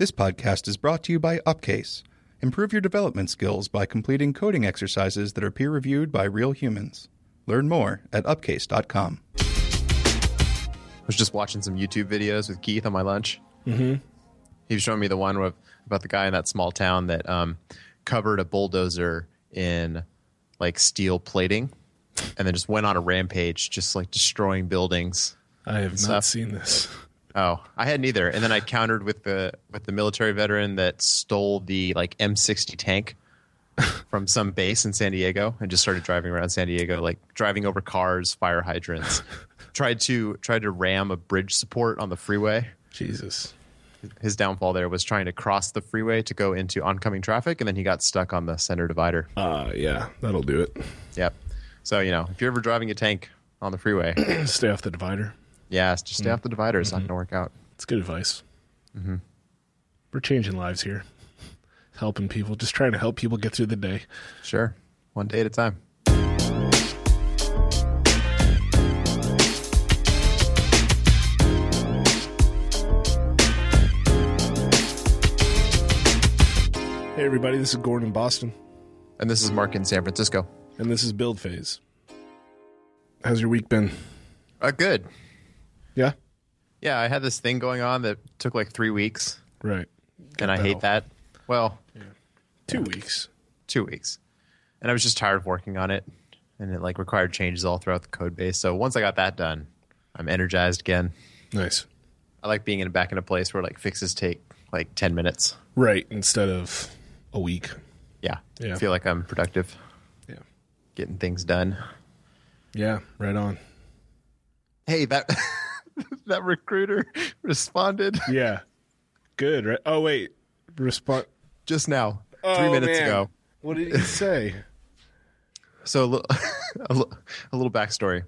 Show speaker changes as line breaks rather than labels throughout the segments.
This podcast is brought to you by Upcase. Improve your development skills by completing coding exercises that are peer reviewed by real humans. Learn more at upcase.com.
I was just watching some YouTube videos with Keith on my lunch. Mm-hmm. He was showing me the one with, about the guy in that small town that um, covered a bulldozer in like steel plating and then just went on a rampage, just like destroying buildings.
I have not
stuff.
seen this.
Oh, I hadn't either. And then I countered with the with the military veteran that stole the like M60 tank from some base in San Diego and just started driving around San Diego, like driving over cars, fire hydrants. tried to tried to ram a bridge support on the freeway.
Jesus.
His downfall there was trying to cross the freeway to go into oncoming traffic, and then he got stuck on the center divider.
Uh, yeah, that'll do it.
Yep. So you know, if you're ever driving a tank on the freeway,
Stay off the divider.
Yeah, just stay off the divider. It's not going to work out.
It's good advice. Mm-hmm. We're changing lives here, helping people, just trying to help people get through the day.
Sure, one day at a time.
Hey, everybody, this is Gordon in Boston,
And this is Mark in San Francisco.
and this is Build Phase. How's your week been?
Uh, good.
Yeah?
Yeah, I had this thing going on that took like three weeks,
Right.
and I hate that. Well,
Two weeks.
two weeks, and I was just tired of working on it, and it like required changes all throughout the code base. So once I got that done, I'm energized again.
Nice.
I like being in back in a place where like fixes take like ten minutes.
Right, instead of a week.
Yeah,
Yeah.
I feel like I'm productive,
Yeah.
getting things done.
Yeah, right on.
Hey, that that recruiter responded
Yeah. Good, right? Oh, wait. Respond.
just now,
Oh,
three minutes
man.
ago.
What did he say?
So a little, a little, a little backstory.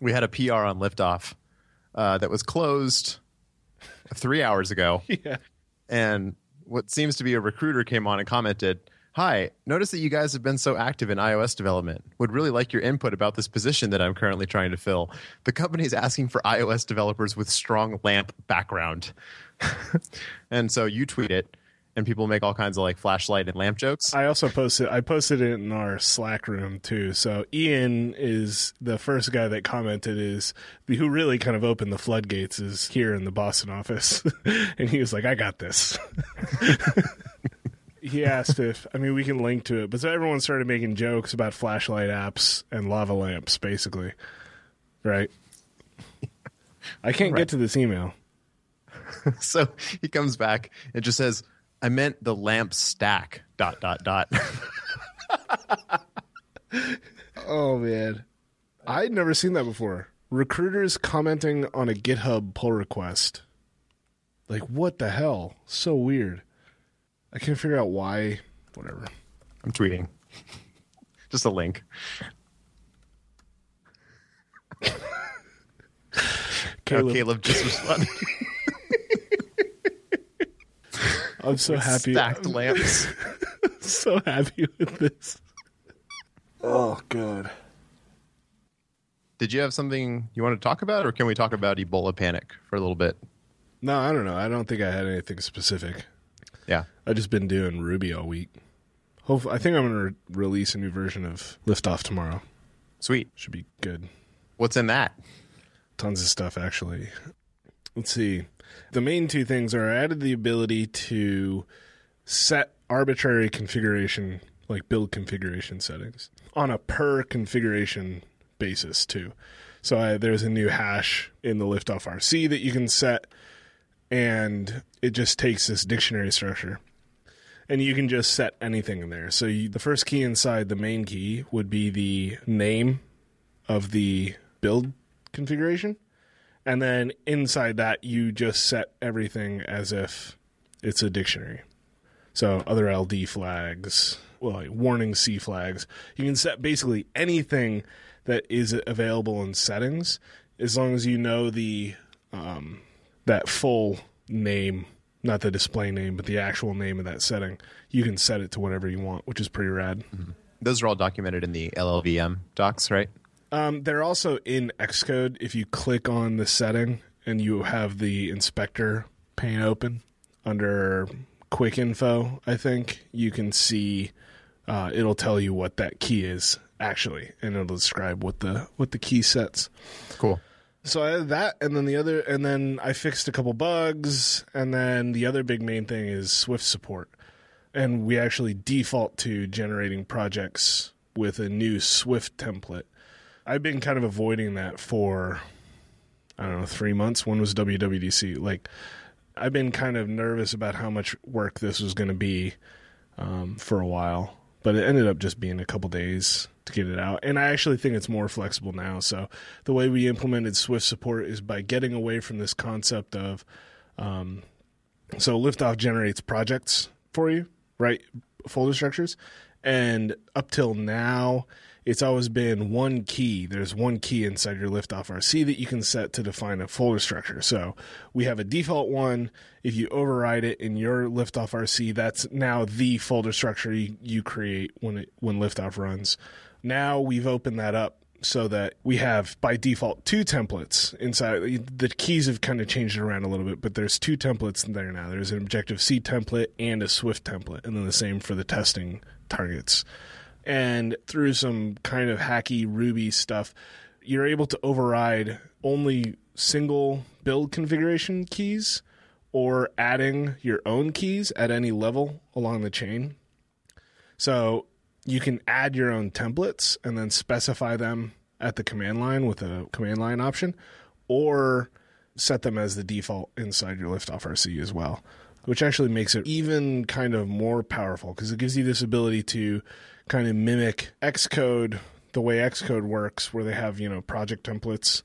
We had a PR on liftoff uh, that was closed three hours ago,
yeah.
and what seems to be a recruiter came on and commented, "Hi, notice that you guys have been so active in iOS development. Would really like your input about this position that I'm currently trying to fill. The company is asking for iOS developers with strong LAMP background." and so you tweet it, and people make all kinds of like flashlight and lamp jokes.
I also posted I posted it in our Slack room too. So Ian is the first guy that commented is who really kind of opened the floodgates is here in the Boston office. and he was like, I got this. he asked if I mean we can link to it, but so everyone started making jokes about flashlight apps and lava lamps, basically. Right? I can't
Right.
get to this email.
So he comes back and just says, I meant the lamp stack, dot, dot, dot.
Oh man, I'd never seen that before. Recruiters commenting on a GitHub pull request. Like what the hell? So weird. I can't figure out why. Whatever.
I'm tweeting. Just a link. Oh,
Caleb,
Caleb just responded.
I'm so happy.
Stacked lamps.
so happy with this. Oh god.
Did you have something you want to talk about, or can we talk about Ebola panic for a little bit?
No, I don't know. I don't think I had anything specific.
Yeah.
I just been doing Ruby all week. Hope I think I'm gonna re- release a new version of Liftoff tomorrow.
Sweet.
Should be good.
What's in that?
tons of stuff actually. Let's see. The main two things are I added the ability to set arbitrary configuration, like build configuration settings, on a per configuration basis too. So I, there's a new hash in the liftoff RC that you can set, and it just takes this dictionary structure. And you can just set anything in there. So you, the first key inside the main key would be the name of the build configuration. And then inside that, you just set everything as if it's a dictionary. So other LD flags, well, like warning C flags. You can set basically anything that is available in settings as long as you know the um, that full name, not the display name, but the actual name of that setting. You can set it to whatever you want, which is pretty rad.
Those are all documented in the LLVM docs, right?
Um, they're also in Xcode. If you click on the setting and you have the inspector pane open, under quick info, I think you can see uh, it'll tell you what that key is actually, and it'll describe what the what the key sets.
Cool.
So I had that, and then the other, and then I fixed a couple bugs, and then the other big main thing is Swift support, and we actually default to generating projects with a new Swift template. I've been kind of avoiding that for I don't know three months. One was WWDC. Like I've been kind of nervous about how much work this was going to be um, for a while, but it ended up just being a couple days to get it out. And I actually think it's more flexible now. So the way we implemented Swift support is by getting away from this concept of um, so Liftoff generates projects for you, right? Folder structures. And up till now, it's always been one key. There's one key inside your liftoff RC that you can set to define a folder structure. So we have a default one. If you override it in your liftoff RC, that's now the folder structure you, you create when it when liftoff runs. Now we've opened that up so that we have by default two templates inside the keys have kind of changed around a little bit but there's two templates there now there's an objective c template and a swift template and then the same for the testing targets and through some kind of hacky ruby stuff you're able to override only single build configuration keys or adding your own keys at any level along the chain. So you can add your own templates and then specify them at the command line with a command line option, or set them as the default inside your liftoff RC as well, which actually makes it even kind of more powerful because it gives you this ability to kind of mimic Xcode the way Xcode works, where they have you know project templates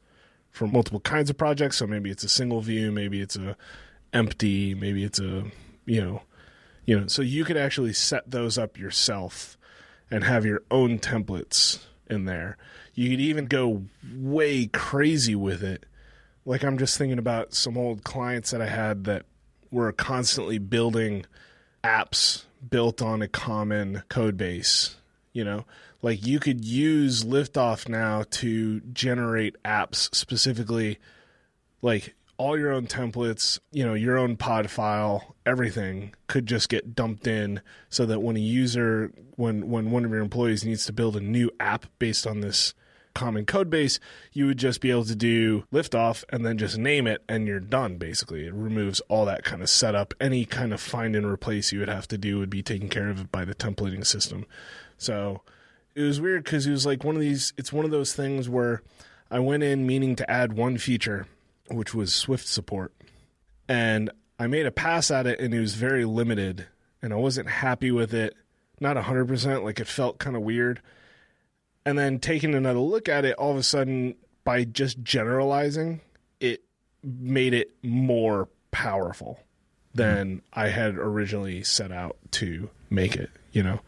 for multiple kinds of projects. So maybe it's a single view, maybe it's a empty, maybe it's a you know you know so you could actually set those up yourself and have your own templates in there. You could even go way crazy with it. Like I'm just thinking about some old clients that I had that were constantly building apps built on a common code base, you know? Like you could use Liftoff now to generate apps specifically like all your own templates, you know, your own pod file, everything could just get dumped in so that when a user when when one of your employees needs to build a new app based on this common code base, you would just be able to do liftoff and then just name it and you're done basically. It removes all that kind of setup. Any kind of find and replace you would have to do would be taken care of by the templating system. So it was weird because it was like one of these it's one of those things where I went in meaning to add one feature which was Swift support. And I made a pass at it and it was very limited and I wasn't happy with it. Not 100%, like it felt kind of weird. And then taking another look at it, all of a sudden, by just generalizing, it made it more powerful than hmm. I had originally set out to make it, you know?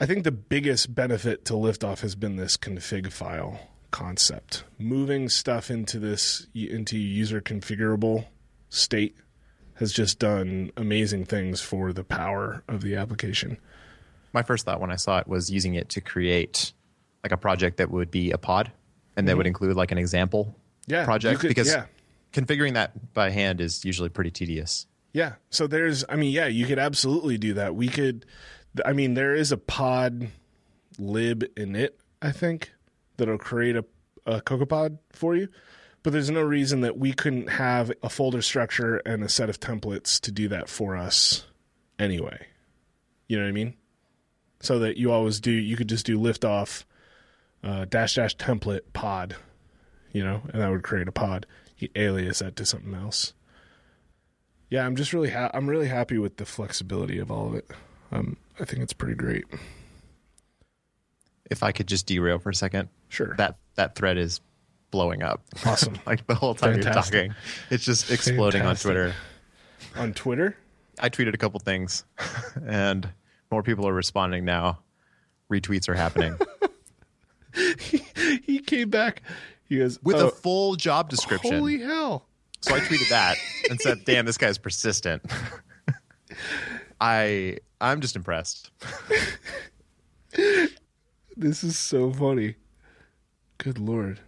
I think the biggest benefit to Liftoff has been this config file concept. Moving stuff into this into user configurable state has just done amazing things for the power of the application.
My first thought when I saw it was using it to create like a project that would be a pod and that mm-hmm. would include like an example
Yeah,
project
could-
because
yeah.
configuring that by hand is usually pretty tedious.
Yeah. So there's, I mean, yeah, you could absolutely do that. We could, I mean, there is a pod lib init, I think, that'll create a, a CocoaPod for you. But there's no reason that we couldn't have a folder structure and a set of templates to do that for us anyway. You know what I mean? So that you always do, you could just do lift off uh, dash dash template pod, you know, and that would create a pod. You alias that to something else. Yeah, I'm just really ha- I'm really happy with the flexibility of all of it. Um, I think it's pretty great.
If I could just derail for a second,
Sure.
that that thread is blowing up.
Awesome.
like the whole time
Fantastic.
you're talking, it's just exploding
Fantastic.
on Twitter.
On Twitter?
I tweeted a couple things, and more people are responding now. Retweets are happening
he came back. He goes
with
"Oh,
a full job description.
Holy hell!
So I tweeted that and said, "Damn, this guy's persistent." I I'm just impressed.
This is so funny. Good lord!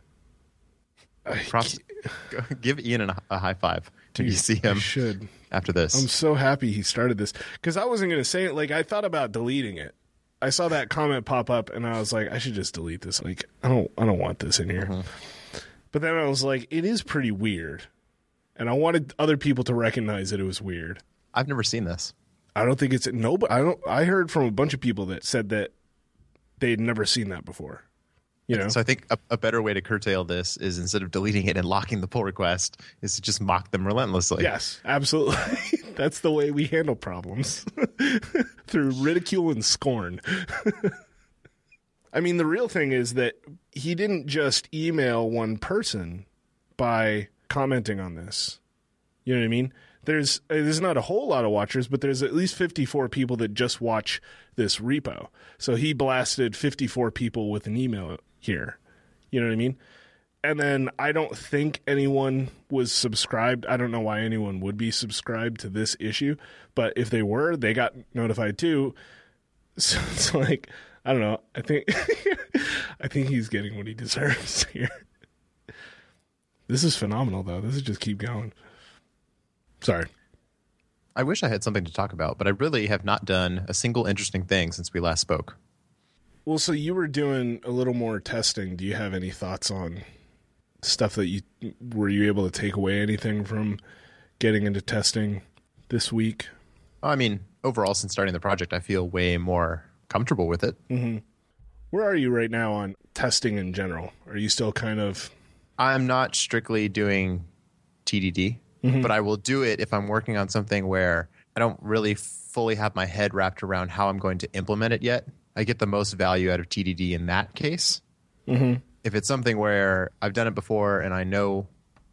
Props. Give Ian a, a high five when you see him.
should
after this.
I'm so happy he started this because I wasn't going to say it. Like I thought about deleting it. I saw that comment pop up and I was like, I should just delete this. Like I don't, I don't want this in here. Mm-hmm. But then I was like, it is pretty weird, and I wanted other people to recognize that it was weird.
I've never seen this.
I don't think it's no, but I don't. I heard from a bunch of people that said that they had never seen that before. You know,
So I think a, a better way to curtail this is instead of deleting it and locking the pull request, is to just mock them relentlessly.
yes, absolutely. That's the way we handle problems through ridicule and scorn. I mean, the real thing is that he didn't just email one person by commenting on this. You know what I mean? There's there's not a whole lot of watchers, but there's at least 54 people that just watch this repo. So he blasted 54 people with an email here. You know what I mean? And then I don't think anyone was subscribed. I don't know why anyone would be subscribed to this issue, but if they were, they got notified too. So it's like I don't know. I think I think he's getting what he deserves here. This is phenomenal though. This is just keep going. Sorry.
I wish I had something to talk about, but I really have not done a single interesting thing since we last spoke.
Well, so you were doing a little more testing. Do you have any thoughts on stuff that you were you able to take away anything from getting into testing this week?
I mean, overall, since starting the project, I feel way more comfortable with it. Mm-hmm.
Where are you right now on testing in general? Are you still kind of
I'm not strictly doing TDD, mm-hmm. but I will do it if I'm working on something where I don't really fully have my head wrapped around how I'm going to implement it yet. I get the most value out of TDD in that case. Mm-hmm. If it's something where I've done it before and I know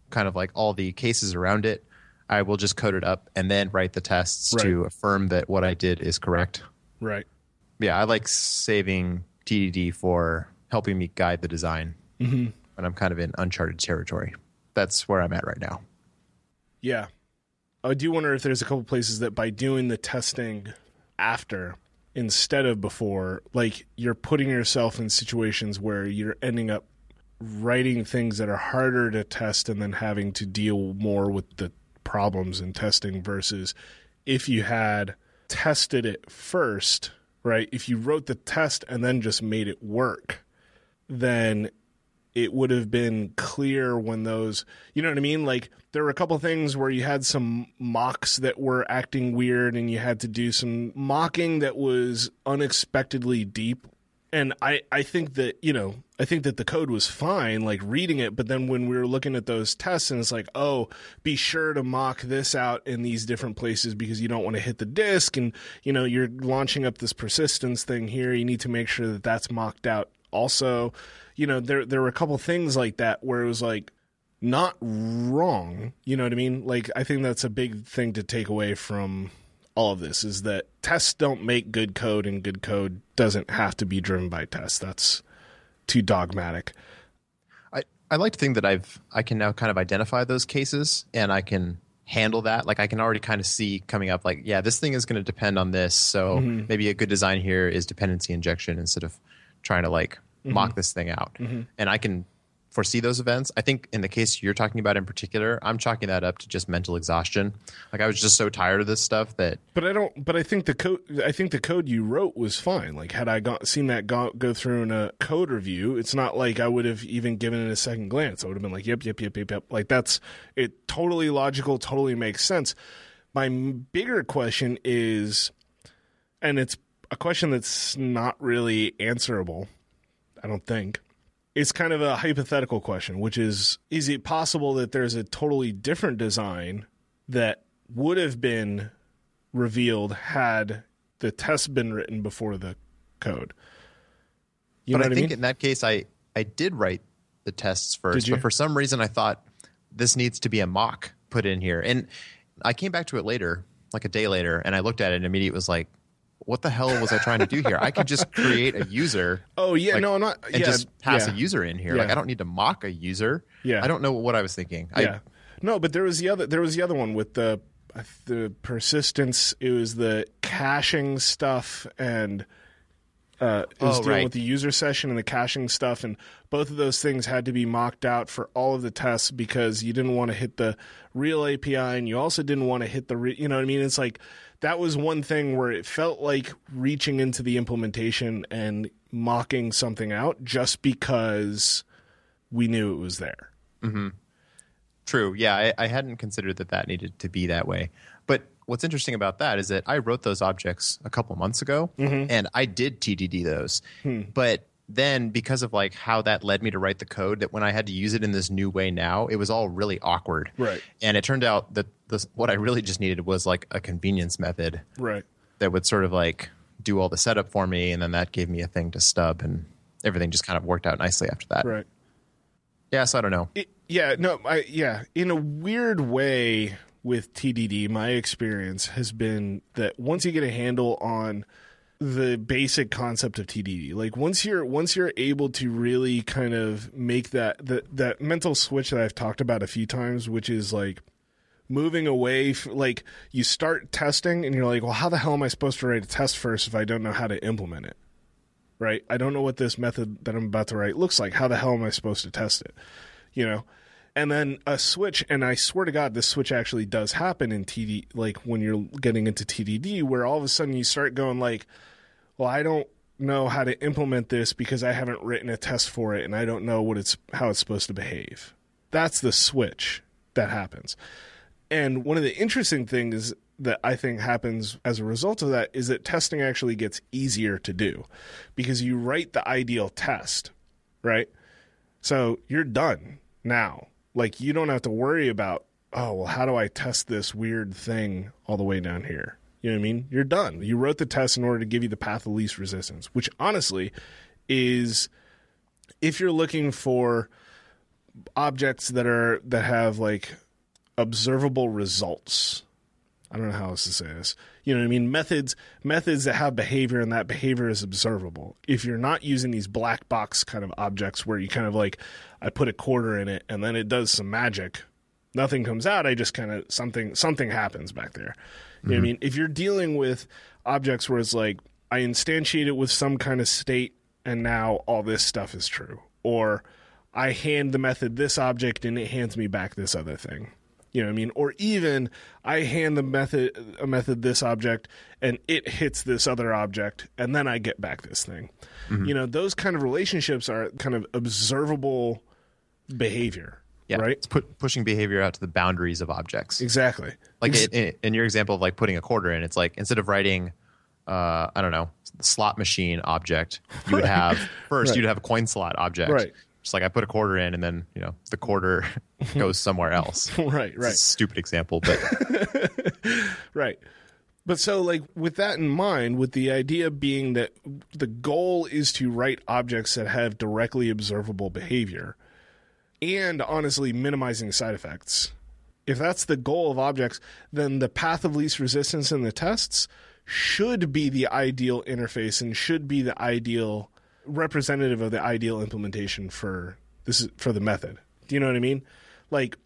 kind of like all the cases around it, I will just code it up and then write the tests to affirm that what I did is correct.
right?
Yeah, I like saving TDD for helping me guide the design mm-hmm. when I'm kind of in uncharted territory. That's where I'm at right now.
Yeah. I do wonder if there's a couple places that by doing the testing after instead of before, like you're putting yourself in situations where you're ending up writing things that are harder to test and then having to deal more with the problems in testing versus if you had tested it first, right? If you wrote the test and then just made it work, then it would have been clear when those you know what i mean? Like there were a couple things where you had some mocks that were acting weird and you had to do some mocking that was unexpectedly deep. And i i think that you know i think that the code was fine like reading it. But then when we were looking at those tests and it's like oh be sure to mock this out in these different places because you don't want to hit the disk and you know you're launching up this persistence thing here. You need to make sure that that's mocked out also you know there there were a couple things like that where it was like not wrong you know what i mean like i think that's a big thing to take away from all of this is that tests don't make good code and good code doesn't have to be driven by tests that's too dogmatic
I, I like to think that I've I can now kind of identify those cases and I can handle that. Like I can already kind of see coming up like, yeah, this thing is going to depend on this. So mm-hmm. maybe a good design here is dependency injection instead of trying to like Mm-hmm. mock this thing out. Mm-hmm. And I can foresee those events. I think in the case you're talking about in particular, I'm chalking that up to just mental exhaustion. Like I was just so tired of this stuff that
but i don't but i think the code i think the code you wrote was fine like had i got seen that go, go through in a code review it's not like i would have even given it a second glance i would have been like yep yep yep yep yep like that's it totally logical totally makes sense my bigger question is and it's a question that's not really answerable i don't think it's kind of a hypothetical question which is is it possible that there's a totally different design that would have been revealed had the test been written before the code. You
but I
I
think
mean?
in that case, I I did write the tests first, but for some reason, I thought this needs to be a mock put in here, and I came back to it later, like a day later, and I looked at it and immediately was like, "What the hell was I trying to do here? I could just create a user
oh yeah,
like,
no, I'm not.
and
yeah,
just pass
yeah,
a user in here. Like I don't need to mock a user.
Yeah.
I don't know what I was thinking.
Yeah, no, but there was the other. There was the other one with the the persistence. It was the caching stuff, and uh, it was
Oh,
dealing
right.
with the user session and the caching stuff, and both of those things had to be mocked out for all of the tests because you didn't want to hit the real API, and you also didn't want to hit the, re- you know what I mean? It's like that was one thing where it felt like reaching into the implementation and mocking something out just because we knew it was there. Mm-hmm.
True. Yeah, I, I hadn't considered that that needed to be that way. But what's interesting about that is that I wrote those objects a couple months ago, mm-hmm. and I did TDD those. Hmm. But then, because of like how that led me to write the code, that when I had to use it in this new way now, it was all really awkward.
Right.
And it turned out that this, what I really just needed was like a convenience method
Right.
that would sort of like do all the setup for me, and then that gave me a thing to stub, and everything just kind of worked out nicely after that.
Right.
Yeah, so I don't know.
It, yeah, no, I yeah, in a weird way with TDD, my experience has been that once you get a handle on the basic concept of TDD, like once you're once you're able to really kind of make that that that mental switch that I've talked about a few times, which is like moving away f- like you start testing and you're like, well, how the hell am I supposed to write a test first if I don't know how to implement it? Right? I don't know what this method that I'm about to write looks like. How the hell am I supposed to test it? You know? And then a switch, and I swear to God, this switch actually does happen in TD, like when you're getting into TDD, where all of a sudden you start going like, well, I don't know how to implement this because I haven't written a test for it, and I don't know what it's how it's supposed to behave. That's the switch that happens. And one of the interesting things that I think happens as a result of that is that testing actually gets easier to do because you write the ideal test, right? So you're done now. Like you don't have to worry about, oh, well, how do I test this weird thing all the way down here? You know what I mean? You're done. You wrote the test in order to give you the path of least resistance, which honestly is if you're looking for objects that are that have like observable results. I don't know how else to say this. You know what I mean? Methods methods that have behavior and that behavior is observable. If you're not using these black box kind of objects where you kind of like I put a quarter in it and then it does some magic, nothing comes out, I just kind of something something happens back there. You know what I mm-hmm. mean? If you're dealing with objects where it's like I instantiate it with some kind of state and now all this stuff is true or I hand the method this object and it hands me back this other thing. You know what I mean? Or even I hand the method a method this object and it hits this other object and then I get back this thing. Mm-hmm. You know, those kind of relationships are kind of observable behavior.
Yeah,
Right?
It's put, pushing behavior out to the boundaries of objects.
Exactly.
like
Ex-
in, your example of like putting a quarter in, it's like instead of writing, uh, I don't know, slot machine object, you would have first
Right.
you'd have a coin slot object.
Right.
Just like I put a quarter in, and then you know the quarter goes somewhere else.
right, right.
stupid example, but
Right. But so, like, with that in mind, with the idea being that the goal is to write objects that have directly observable behavior and honestly minimizing side effects, if that's the goal of objects, then the path of least resistance in the tests should be the ideal interface and should be the ideal representative of the ideal implementation for this is for the method. Do you know what I mean? Like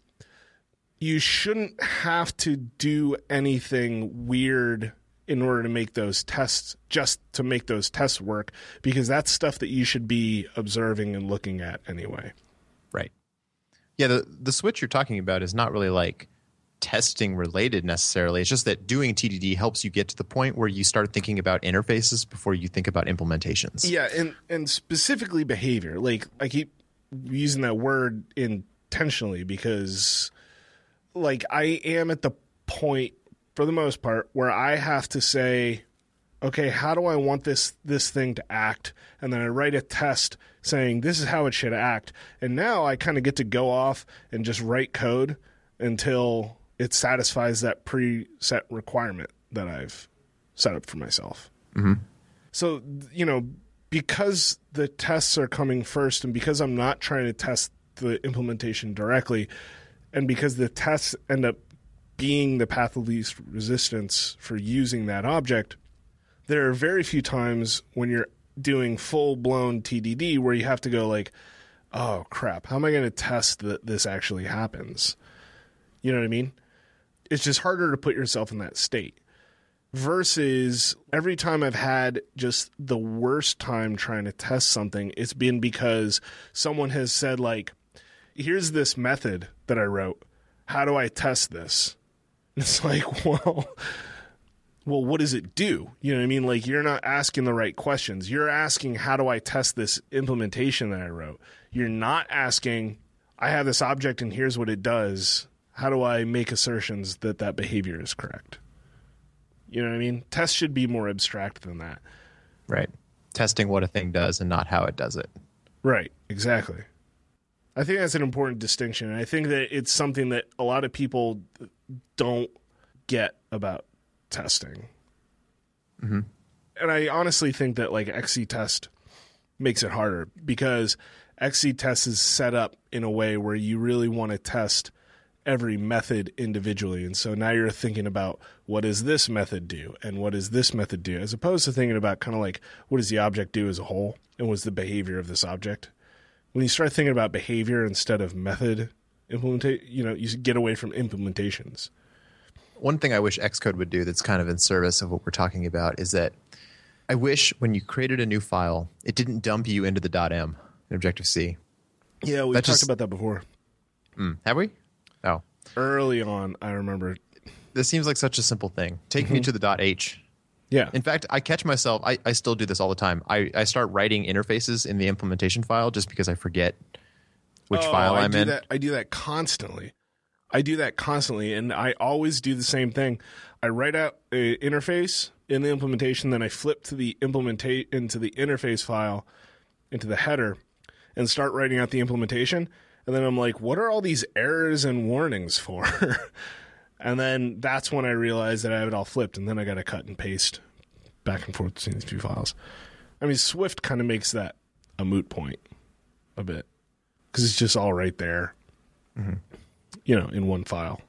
you shouldn't have to do anything weird in order to make those tests just to make those tests work because that's stuff that you should be observing and looking at anyway.
Yeah, the the switch you're talking about is not really like testing related necessarily. It's just that doing TDD helps you get to the point where you start thinking about interfaces before you think about implementations.
Yeah, and and specifically behavior. Like I keep using that word intentionally because like I am at the point for the most part where I have to say okay, how do I want this this thing to act? And then I write a test saying this is how it should act. And now I kind of get to go off and just write code until it satisfies that preset requirement that I've set up for myself. Mm-hmm. So, you know, because the tests are coming first and because I'm not trying to test the implementation directly and because the tests end up being the path of least resistance for using that object, there are very few times when you're doing full blown TDD where you have to go like, oh crap, how am I going to test that this actually happens? You know what I mean? It's just harder to put yourself in that state. versus every time I've had just the worst time trying to test something, it's been because someone has said, like, here's this method that I wrote. How do I test this? It's like, well, well, what does it do? You know what I mean? Like, you're not asking the right questions. You're asking, how do I test this implementation that I wrote? You're not asking, I have this object and here's what it does. How do I make assertions that that behavior is correct? You know what I mean? Tests should be more abstract than that.
Right. Testing what a thing does and not how it does it.
Right, exactly. I think that's an important distinction. And I think that it's something that a lot of people don't get about testing.
Mm-hmm.
And I honestly think that like XCTest makes it harder because XCTest is set up in a way where you really want to test every method individually. And so now you're thinking about what does this method do and what does this method do, as opposed to thinking about kind of like what does the object do as a whole and what's the behavior of this object. When you start thinking about behavior instead of method implementation, you know, you get away from implementations.
One thing I wish Xcode would do that's kind of in service of what we're talking about is that I wish when you created a new file, it didn't dump you into the .m in Objective C.
Yeah, we
That
talked
just-
about that before.
Mm, have we? Oh,
Early on, I remember.
this seems like such a simple thing. Take me to the .h.
Yeah.
In fact, I catch myself. I, I still do this all the time. I, I start writing interfaces in the implementation file just because I forget which
Oh,
file
I
I'm
do
in.
That, I do that constantly. I do that constantly, and I always do the same thing. I write out an interface in the implementation, then I flip to the implementate into the interface file, into the header, and start writing out the implementation. And then I'm like, what are all these errors and warnings for? and then that's when I realize that I have it all flipped, and then I got to cut and paste back and forth between these two files. I mean, Swift kind of makes that a moot point a bit because it's just all right there, mm-hmm. You know, in one file.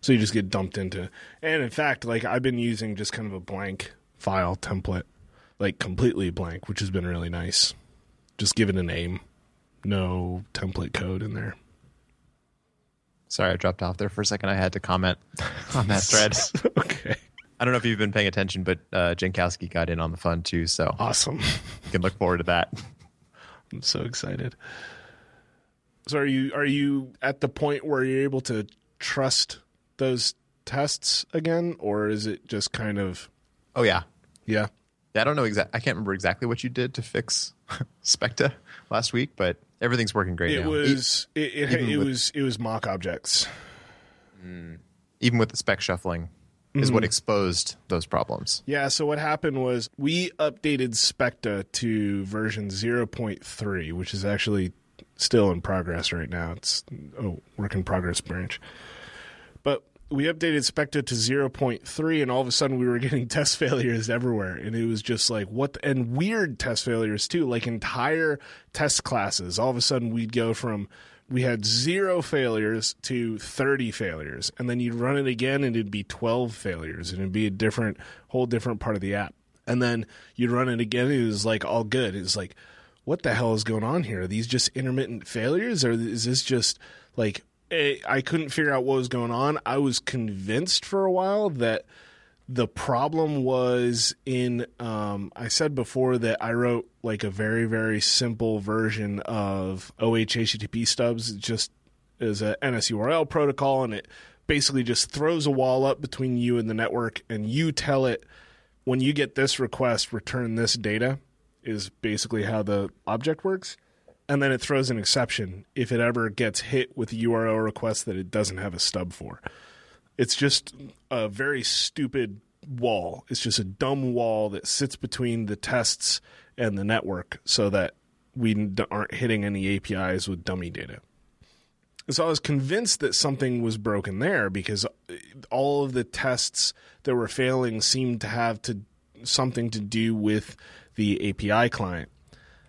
So you just get dumped into. And in fact, like I've been using just kind of a blank file template, like completely blank, which has been really nice. Just give it a name, no template code in there.
Sorry, I dropped off there for a second. I had to comment on that thread.
okay,
I don't know if you've been paying attention, but uh, Jankowski got in on the fun too, so
awesome.
you can look forward to that.
I'm so excited. So are you are you at the point where you're able to trust those tests again, or is it just kind of
Oh yeah,
yeah?
Yeah, I don't know exact. I can't remember exactly what you did to fix Specta last week, but everything's working great
It
now. E-
was it, it, it
with-
was it was mock objects.
even with the spec shuffling, is
Mm-hmm.
what exposed those problems.
Yeah, so what happened was we updated Specta to version 0.3, which is actually still in progress right now. It's a work in progress branch. But we updated Specta to 0.3 and all of a sudden we were getting test failures everywhere and it was just like what the, and weird test failures too, like entire test classes. All of a sudden we'd go from we had zero failures to 30 failures and then you'd run it again and it'd be 12 failures and it'd be a different whole different part of the app and then you'd run it again and it was like all good it was like what the hell is going on here? Are these just intermittent failures or is this just like i couldn't figure out what was going on. I was convinced for a while that the problem was in um, i said before that i wrote like a very very simple version of oh http stubs It just as a NSURLProtocol and it basically just throws a wall up between you and the network and you tell it when you get this request return this data is basically how the object works and then it throws an exception if it ever gets hit with a url request that it doesn't have a stub for it's just a very stupid wall. It's just a dumb wall that sits between the tests and the network so that we aren't hitting any APIs with dummy data. So I was convinced that something was broken there because uh, all of the tests that were failing seemed to have to something to do with the API client.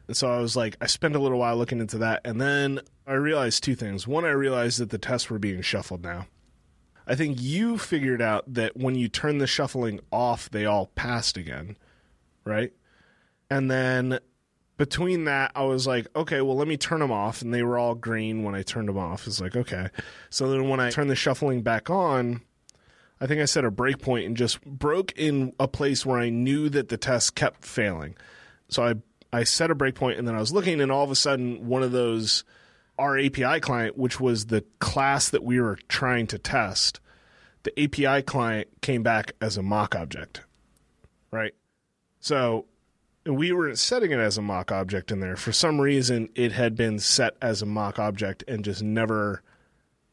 And so I was like, I spent a little while looking into that, and then I realized two things. One, I realized that the tests were being shuffled now. I think you figured out that when you turn the shuffling off, they all passed again, right? And then between that, I was like, okay, well, let me turn them off. And they were all green when I turned them off. It's like, okay. So then when I turned the shuffling back on, I think I set a breakpoint and just broke in a place where I knew that the test kept failing. So I I set a breakpoint and then I was looking and all of a sudden one of those our API client, which was the class that we were trying to test, the API client came back as a mock object. Right? So we were setting it as a mock object in there. For some reason it had been set as a mock object and just never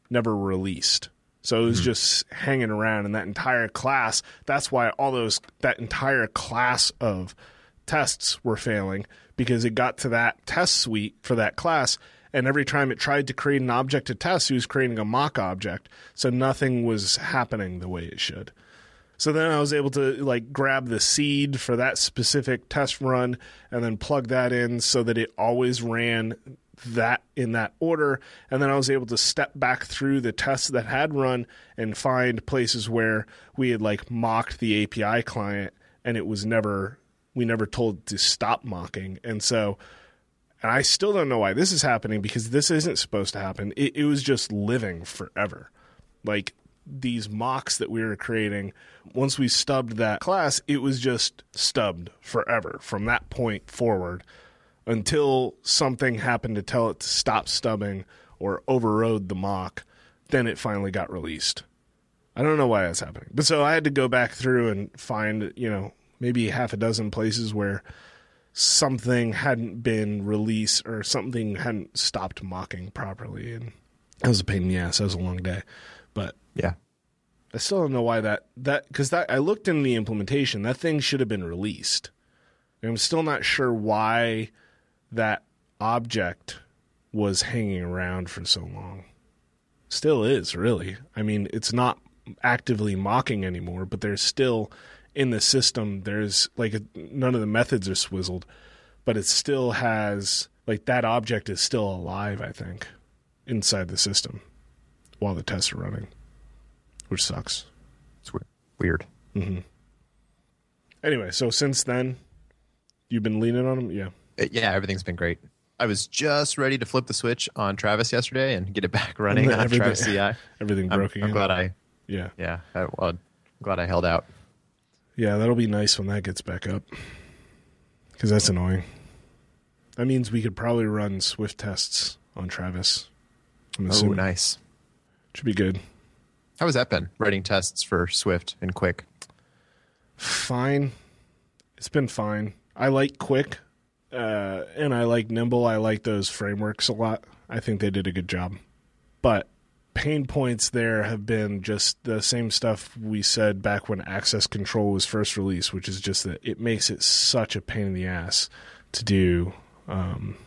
never released. So it was mm-hmm. just hanging around in that entire class. That's why all those that entire class of tests were failing because it got to that test suite for that class and every time it tried to create an object to test, it was creating a mock object. So nothing was happening the way it should. So then I was able to like grab the seed for that specific test run and then plug that in so that it always ran that in that order. And then I was able to step back through the tests that had run and find places where we had like mocked the API client and it was never, we never told to stop mocking. And so, and I still don't know why this is happening because this isn't supposed to happen. It, it was just living forever. Like these mocks that we were creating, once we stubbed that class, it was just stubbed forever from that point forward until something happened to tell it to stop stubbing or overrode the mock. Then it finally got released. I don't know why that's happening. But so I had to go back through and find, you know, maybe half a dozen places where something hadn't been released or something hadn't stopped mocking properly. And that was a pain in the ass. That was a long day. But
yeah.
I still don't know why that that because that I looked in the implementation that thing should have been released. I'm still not sure why that object was hanging around for so long. Still is, really. I mean, it's not actively mocking anymore, but there's still in the system, there's like none of the methods are swizzled, but it still has, like, that object is still alive, I think, inside the system while the tests are running, which sucks.
It's weird.
Mm-hmm. Anyway, so since then, you've been leaning on them? Yeah.
Yeah, everything's been great. I was just ready to flip the switch on Travis yesterday and get it back running on Travis CI.
Everything broke
I'm, I'm glad I.
Yeah.
Yeah. I, well, I'm glad I held out.
Yeah, that'll be nice when that gets back up. Because that's annoying. That means we could probably run Swift tests on Travis.
oh, nice.
Should be good.
How has that been, writing tests for Swift and Quick.
Fine. It's been fine. I like Quick uh, and I like Nimble. I like those frameworks a lot. I think they did a good job. But pain points there have been just the same stuff we said back when access control was first released, which is just that it makes it such a pain in the ass to do. Um,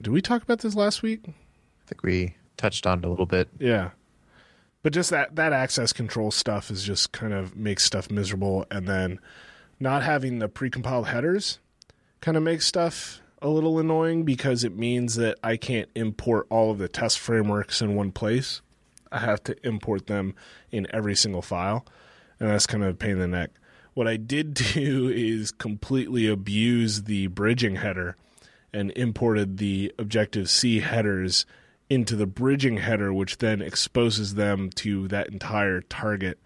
did we talk about this last week? I
think we touched on it a little bit.
Yeah. But just that that access control stuff is just kind of makes stuff miserable and then not having the precompiled headers kind of makes stuff a little annoying because it means that I can't import all of the test frameworks in one place. I have to import them in every single file, and that's kind of a pain in the neck. What I did do is completely abuse the bridging header and imported the Objective C headers into the bridging header, which then exposes them to that entire target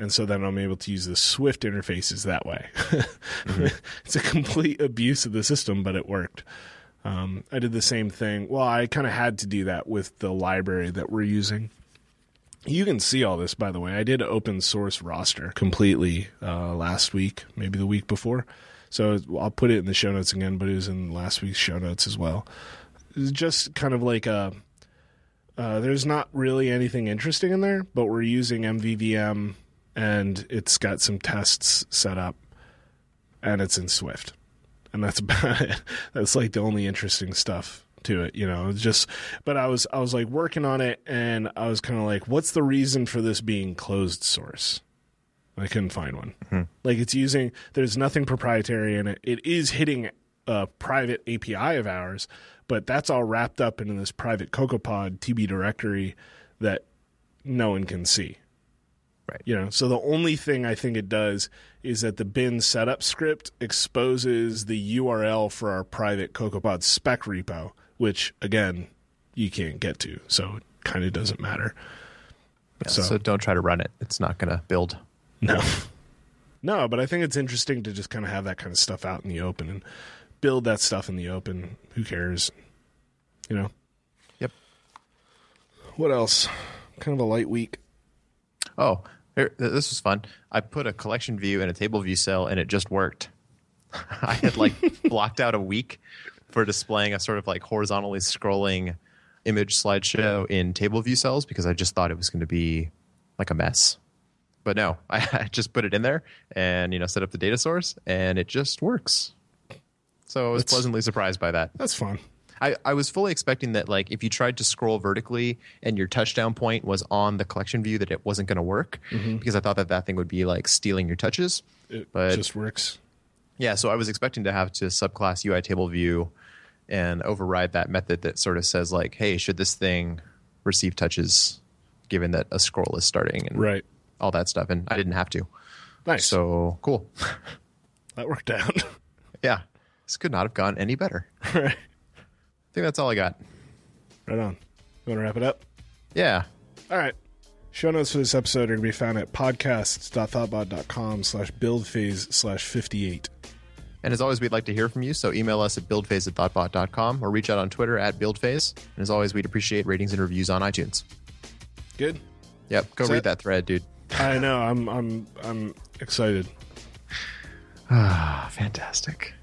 and so then I'm able to use the Swift interfaces that way. mm-hmm. It's a complete abuse of the system, but it worked. Um, I did the same thing. Well, I kind of had to do that with the library that we're using. You can see all this, by the way. I did open source roster completely uh, last week, maybe the week before. So I'll put it in the show notes again, but it was in last week's show notes as well. It's just kind of like a. Uh, there's not really anything interesting in there, but we're using MVVM and it's got some tests set up and it's in Swift. And that's about it. That's like the only interesting stuff to it, you know. It's just but I was I was like working on it and I was kind of like what's the reason for this being closed source? I couldn't find one. Mm-hmm. Like it's using there's nothing proprietary in it. It is hitting a private API of ours, but that's all wrapped up into this private CocoaPod TB directory that no one can see.
Right.
You know, so the only thing I think it does is that the bin setup script exposes the URL for our private CocoaPod spec repo, which again you can't get to, so it kind of doesn't matter. So,
So, don't try to run it. It's not going to build.
no, no, but I think it's interesting to just kind of have that kind of stuff out in the open and build that stuff in the open. Who cares? You know.
Yep.
What else? Kind of a light week.
Oh, here, this was fun. I put a collection view in a table view cell and it just worked. I had like blocked out a week for displaying a sort of like horizontally scrolling image slideshow in table view cells because I just thought it was going to be like a mess. But no, I, I just put it in there and you know set up the data source and it just works. So I was
That's-
pleasantly surprised by that.
That's fun.
I, I was fully expecting that like if you tried to scroll vertically and your touchdown point was on the collection view that it wasn't going to work mm-hmm. because I thought that that thing would be like stealing your touches.
It
But-
just works.
Yeah, so I was expecting to have to subclass UITableView and override that method that sort of says like, hey, should this thing receive touches given that a scroll is starting and
Right.
all that stuff, and I didn't have to.
Nice.
So cool.
that worked out.
yeah, this could not have gone any better.
Right.
Think that's all I got.
Right on. You want to wrap it up?
Yeah,
All right. Show notes for this episode are going to be found at podcasts.thoughtbot.com slash build phase slash 58.
And as always, we'd like to hear from you, so email us at buildphase at thoughtbot.com or reach out on Twitter at buildphase. And as always, we'd appreciate ratings and reviews on iTunes.
Good.
Yep, go
Is
read
that-
that thread, dude.
I know. I'm I'm I'm excited.
Ah, fantastic.